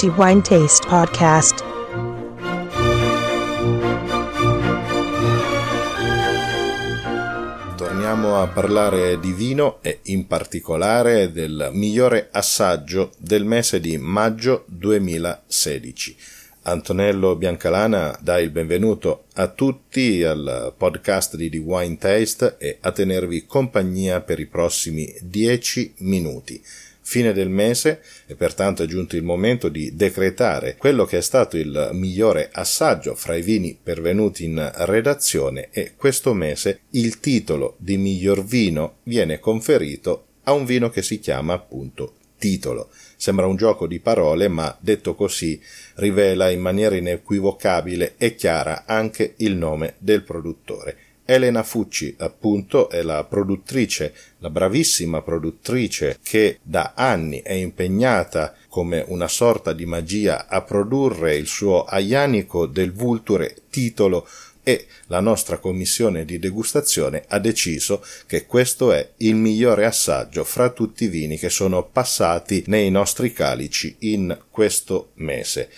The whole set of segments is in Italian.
The Wine Taste Podcast. Torniamo a parlare di vino e in particolare del migliore assaggio del mese di maggio 2016. Antonello Biancalana dà il benvenuto a tutti al podcast di The Wine Taste e a tenervi compagnia per i prossimi 10 minuti fine del mese e pertanto è giunto il momento di decretare quello che è stato il migliore assaggio fra i vini pervenuti in redazione e questo mese il titolo di miglior vino viene conferito a un vino che si chiama appunto titolo. Sembra un gioco di parole, ma detto così rivela in maniera inequivocabile e chiara anche il nome del produttore. Elena Fucci, appunto, è la produttrice, la bravissima produttrice che da anni è impegnata come una sorta di magia a produrre il suo aianico del Vulture titolo e la nostra commissione di degustazione ha deciso che questo è il migliore assaggio fra tutti i vini che sono passati nei nostri calici in questo mese.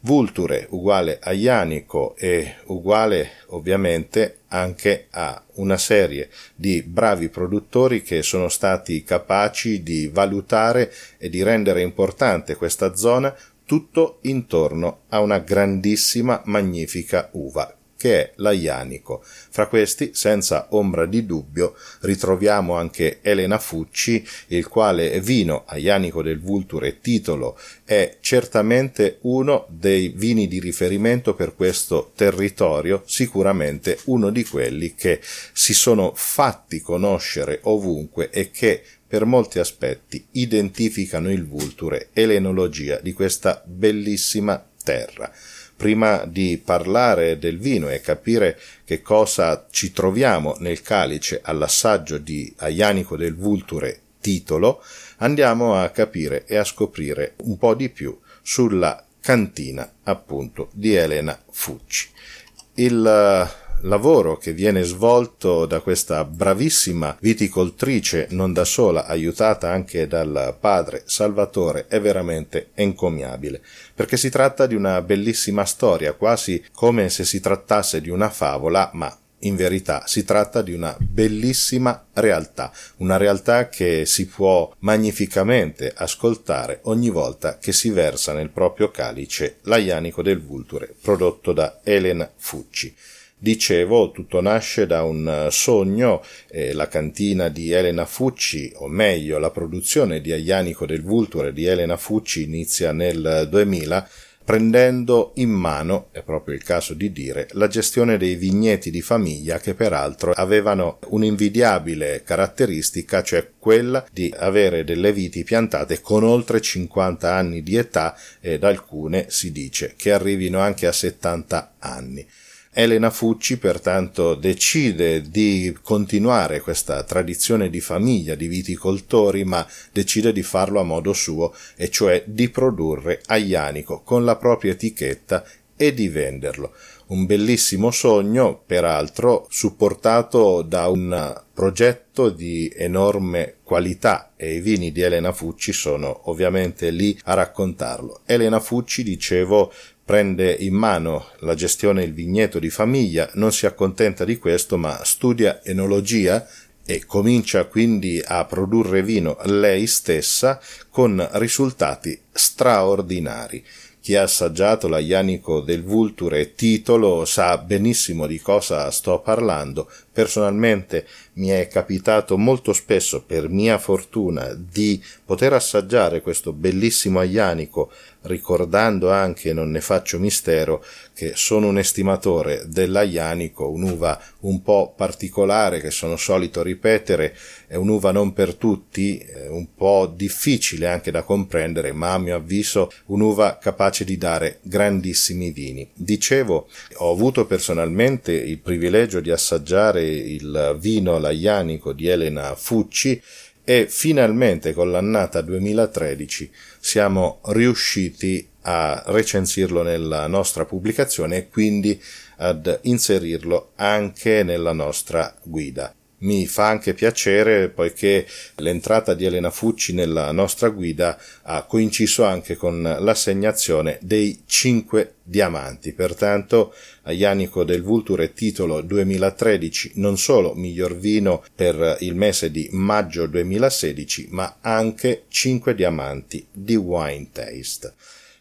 Vulture uguale a Ianico e uguale ovviamente anche a una serie di bravi produttori che sono stati capaci di valutare e di rendere importante questa zona tutto intorno a una grandissima, magnifica uva che è l'Aianico. Fra questi, senza ombra di dubbio, ritroviamo anche Elena Fucci, il quale vino Aianico del Vulture titolo è certamente uno dei vini di riferimento per questo territorio, sicuramente uno di quelli che si sono fatti conoscere ovunque e che per molti aspetti identificano il Vulture e l'enologia di questa bellissima terra prima di parlare del vino e capire che cosa ci troviamo nel calice all'assaggio di Aianico del Vulture titolo, andiamo a capire e a scoprire un po' di più sulla cantina appunto di Elena Fucci. Il lavoro che viene svolto da questa bravissima viticoltrice, non da sola, aiutata anche dal padre Salvatore, è veramente encomiabile, perché si tratta di una bellissima storia, quasi come se si trattasse di una favola, ma in verità si tratta di una bellissima realtà, una realtà che si può magnificamente ascoltare ogni volta che si versa nel proprio calice l'aianico del Vulture prodotto da Elena Fucci. Dicevo, tutto nasce da un eh, sogno, eh, la cantina di Elena Fucci, o meglio, la produzione di Aianico del Vulture di Elena Fucci inizia nel 2000, prendendo in mano, è proprio il caso di dire, la gestione dei vigneti di famiglia che peraltro avevano un'invidiabile caratteristica, cioè quella di avere delle viti piantate con oltre 50 anni di età ed alcune si dice che arrivino anche a 70 anni. Elena Fucci pertanto decide di continuare questa tradizione di famiglia di viticoltori, ma decide di farlo a modo suo, e cioè di produrre aianico con la propria etichetta e di venderlo. Un bellissimo sogno, peraltro supportato da un progetto di enorme qualità e i vini di Elena Fucci sono ovviamente lì a raccontarlo. Elena Fucci, dicevo, prende in mano la gestione del vigneto di famiglia, non si accontenta di questo, ma studia enologia e comincia quindi a produrre vino lei stessa con risultati straordinari. Chi ha assaggiato l'aianico del Vulture titolo sa benissimo di cosa sto parlando. Personalmente mi è capitato molto spesso, per mia fortuna, di poter assaggiare questo bellissimo aianico ricordando anche, non ne faccio mistero, che sono un estimatore dell'aianico, un'uva un po' particolare che sono solito ripetere, è un'uva non per tutti, un po' difficile anche da comprendere, ma a mio avviso un'uva capace di dare grandissimi vini. Dicevo, ho avuto personalmente il privilegio di assaggiare il vino laianico di Elena Fucci, e finalmente con l'annata 2013 siamo riusciti a recensirlo nella nostra pubblicazione e quindi ad inserirlo anche nella nostra guida. Mi fa anche piacere poiché l'entrata di Elena Fucci nella nostra guida ha coinciso anche con l'assegnazione dei 5 diamanti. Pertanto a Ianico del Vulture titolo 2013 non solo miglior vino per il mese di maggio 2016, ma anche 5 diamanti di Wine Taste.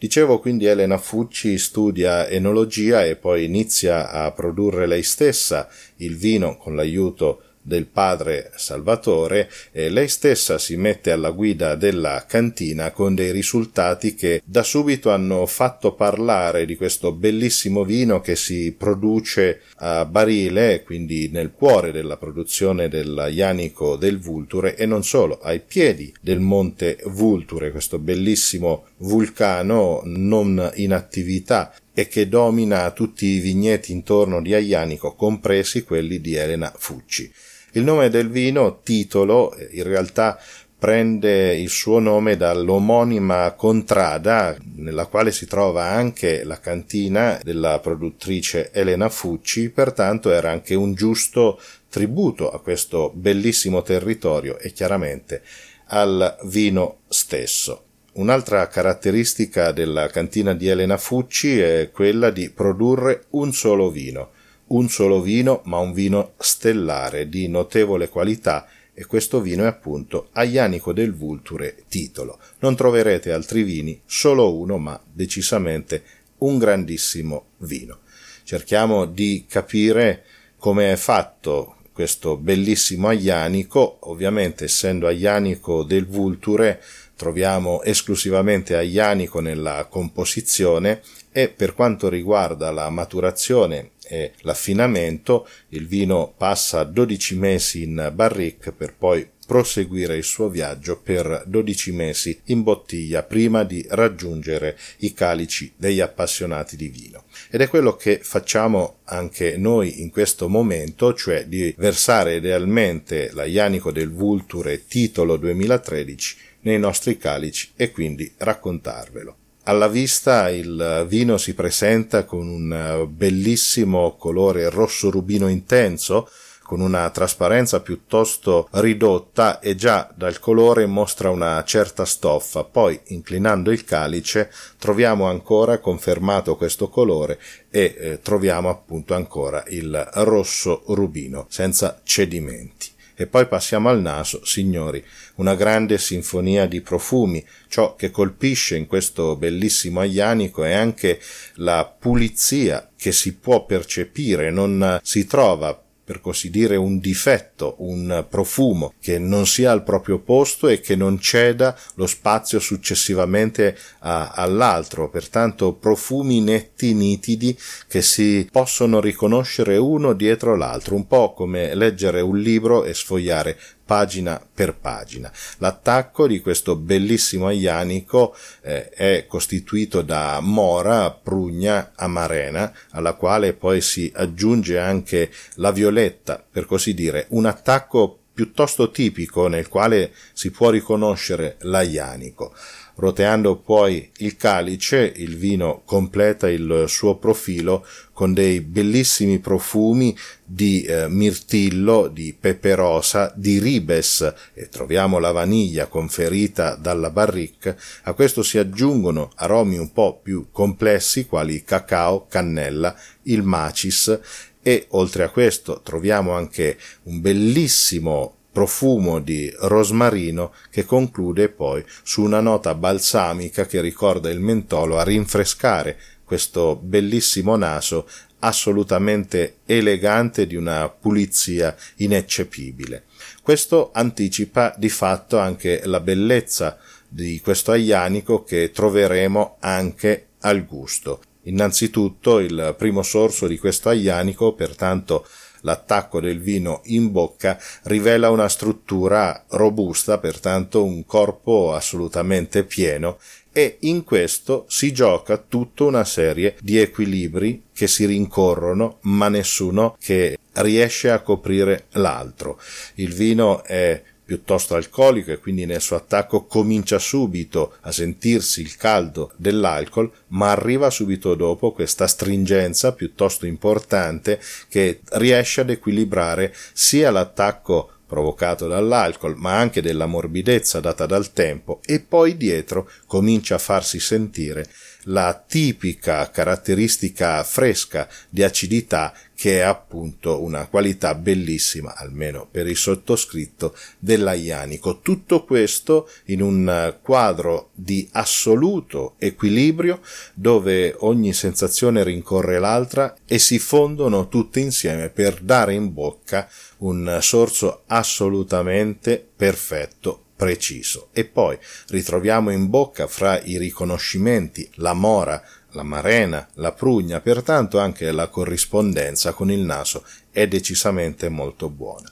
Dicevo quindi Elena Fucci studia enologia e poi inizia a produrre lei stessa il vino con l'aiuto del padre Salvatore e lei stessa si mette alla guida della cantina con dei risultati che da subito hanno fatto parlare di questo bellissimo vino che si produce a barile, quindi nel cuore della produzione del Ianico del Vulture e non solo, ai piedi del monte Vulture, questo bellissimo vulcano non in attività e che domina tutti i vigneti intorno di Aianico, compresi quelli di Elena Fucci. Il nome del vino, titolo, in realtà prende il suo nome dall'omonima contrada nella quale si trova anche la cantina della produttrice Elena Fucci, pertanto era anche un giusto tributo a questo bellissimo territorio e chiaramente al vino stesso. Un'altra caratteristica della cantina di Elena Fucci è quella di produrre un solo vino un solo vino, ma un vino stellare di notevole qualità e questo vino è appunto Aianico del Vulture titolo. Non troverete altri vini, solo uno, ma decisamente un grandissimo vino. Cerchiamo di capire come è fatto questo bellissimo Aianico, ovviamente essendo Aianico del Vulture troviamo esclusivamente Aianico nella composizione e per quanto riguarda la maturazione e l'affinamento, il vino passa 12 mesi in barrique per poi proseguire il suo viaggio per 12 mesi in bottiglia prima di raggiungere i calici degli appassionati di vino. Ed è quello che facciamo anche noi in questo momento, cioè di versare idealmente l'Aianico del Vulture titolo 2013 nei nostri calici e quindi raccontarvelo. Alla vista il vino si presenta con un bellissimo colore rosso rubino intenso, con una trasparenza piuttosto ridotta e già dal colore mostra una certa stoffa. Poi, inclinando il calice, troviamo ancora confermato questo colore e eh, troviamo appunto ancora il rosso rubino, senza cedimenti. E poi passiamo al naso, signori, una grande sinfonia di profumi. Ciò che colpisce in questo bellissimo aianico è anche la pulizia che si può percepire, non si trova per così dire, un difetto, un profumo che non sia al proprio posto e che non ceda lo spazio successivamente a, all'altro, pertanto profumi netti, nitidi, che si possono riconoscere uno dietro l'altro, un po' come leggere un libro e sfogliare pagina per pagina. L'attacco di questo bellissimo aianico eh, è costituito da mora, prugna, amarena, alla quale poi si aggiunge anche la violetta, per così dire, un attacco piuttosto tipico nel quale si può riconoscere l'aianico. Roteando poi il calice, il vino completa il suo profilo con dei bellissimi profumi di eh, mirtillo, di peperosa, di ribes e troviamo la vaniglia conferita dalla barrique. A questo si aggiungono aromi un po' più complessi quali cacao, cannella, il macis e oltre a questo troviamo anche un bellissimo profumo di rosmarino che conclude poi su una nota balsamica che ricorda il mentolo a rinfrescare questo bellissimo naso assolutamente elegante di una pulizia ineccepibile. Questo anticipa di fatto anche la bellezza di questo aianico che troveremo anche al gusto. Innanzitutto il primo sorso di questo aianico, pertanto L'attacco del vino in bocca rivela una struttura robusta, pertanto un corpo assolutamente pieno e in questo si gioca tutta una serie di equilibri che si rincorrono, ma nessuno che riesce a coprire l'altro. Il vino è piuttosto alcolico e quindi nel suo attacco comincia subito a sentirsi il caldo dell'alcol, ma arriva subito dopo questa stringenza piuttosto importante che riesce ad equilibrare sia l'attacco provocato dall'alcol, ma anche della morbidezza data dal tempo, e poi dietro comincia a farsi sentire la tipica caratteristica fresca di acidità che è appunto una qualità bellissima, almeno per il sottoscritto, dell'aianico. Tutto questo in un quadro di assoluto equilibrio dove ogni sensazione rincorre l'altra e si fondono tutte insieme per dare in bocca un sorso assolutamente perfetto preciso. E poi ritroviamo in bocca fra i riconoscimenti la mora, la marena, la prugna, pertanto anche la corrispondenza con il naso è decisamente molto buona.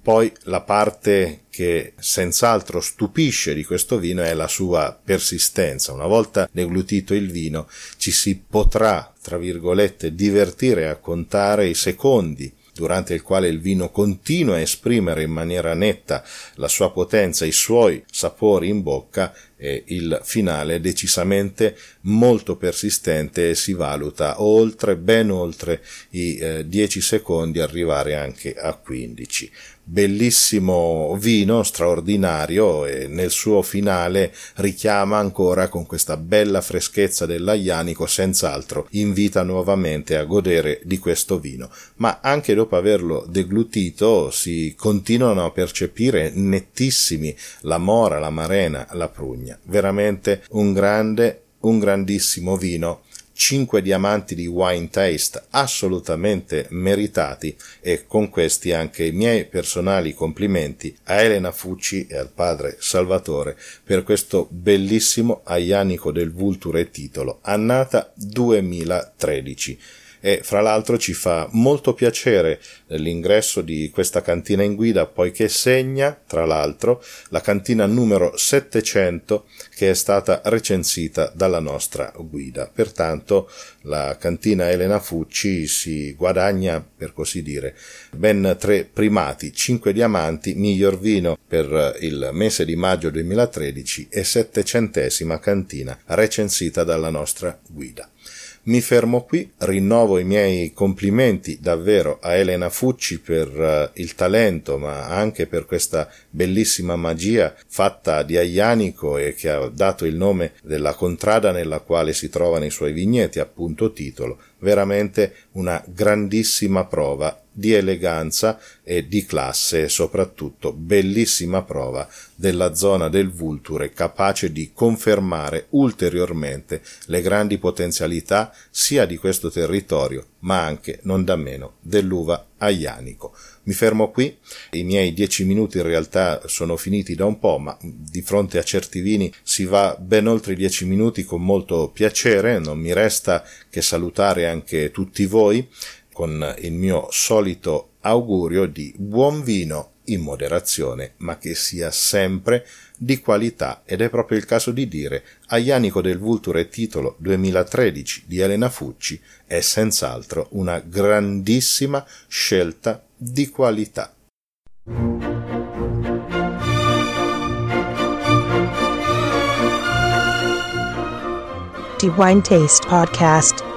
Poi la parte che senz'altro stupisce di questo vino è la sua persistenza. Una volta deglutito il vino ci si potrà, tra virgolette, divertire a contare i secondi durante il quale il vino continua a esprimere in maniera netta la sua potenza, i suoi sapori in bocca e il finale è decisamente molto persistente e si valuta oltre, ben oltre i eh, 10 secondi, arrivare anche a 15 bellissimo vino, straordinario e nel suo finale richiama ancora con questa bella freschezza dell'aianico, senz'altro invita nuovamente a godere di questo vino, ma anche dopo averlo deglutito si continuano a percepire nettissimi la mora, la marena, la prugna, veramente un grande, un grandissimo vino. 5 diamanti di wine taste assolutamente meritati e con questi anche i miei personali complimenti a Elena Fucci e al padre Salvatore per questo bellissimo aianico del Vulture titolo Annata 2013 e fra l'altro ci fa molto piacere l'ingresso di questa cantina in guida poiché segna tra l'altro la cantina numero 700 che è stata recensita dalla nostra guida. Pertanto la cantina Elena Fucci si guadagna per così dire ben tre primati 5 diamanti miglior vino per il mese di maggio 2013 e settecentesima cantina recensita dalla nostra guida mi fermo qui, rinnovo i miei complimenti davvero a Elena Fucci per uh, il talento, ma anche per questa bellissima magia fatta di Aianico e che ha dato il nome della contrada nella quale si trovano i suoi vigneti, appunto titolo. Veramente una grandissima prova di eleganza e di classe e soprattutto bellissima prova della zona del Vulture capace di confermare ulteriormente le grandi potenzialità sia di questo territorio ma anche non da meno dell'uva aianico. Mi fermo qui, i miei dieci minuti in realtà sono finiti da un po', ma di fronte a certi vini si va ben oltre i dieci minuti con molto piacere, non mi resta che salutare anche tutti voi con il mio solito augurio di buon vino in moderazione, ma che sia sempre di qualità ed è proprio il caso di dire Aianico del Vulture titolo 2013 di Elena Fucci è senz'altro una grandissima scelta di qualità. The Wine Taste Podcast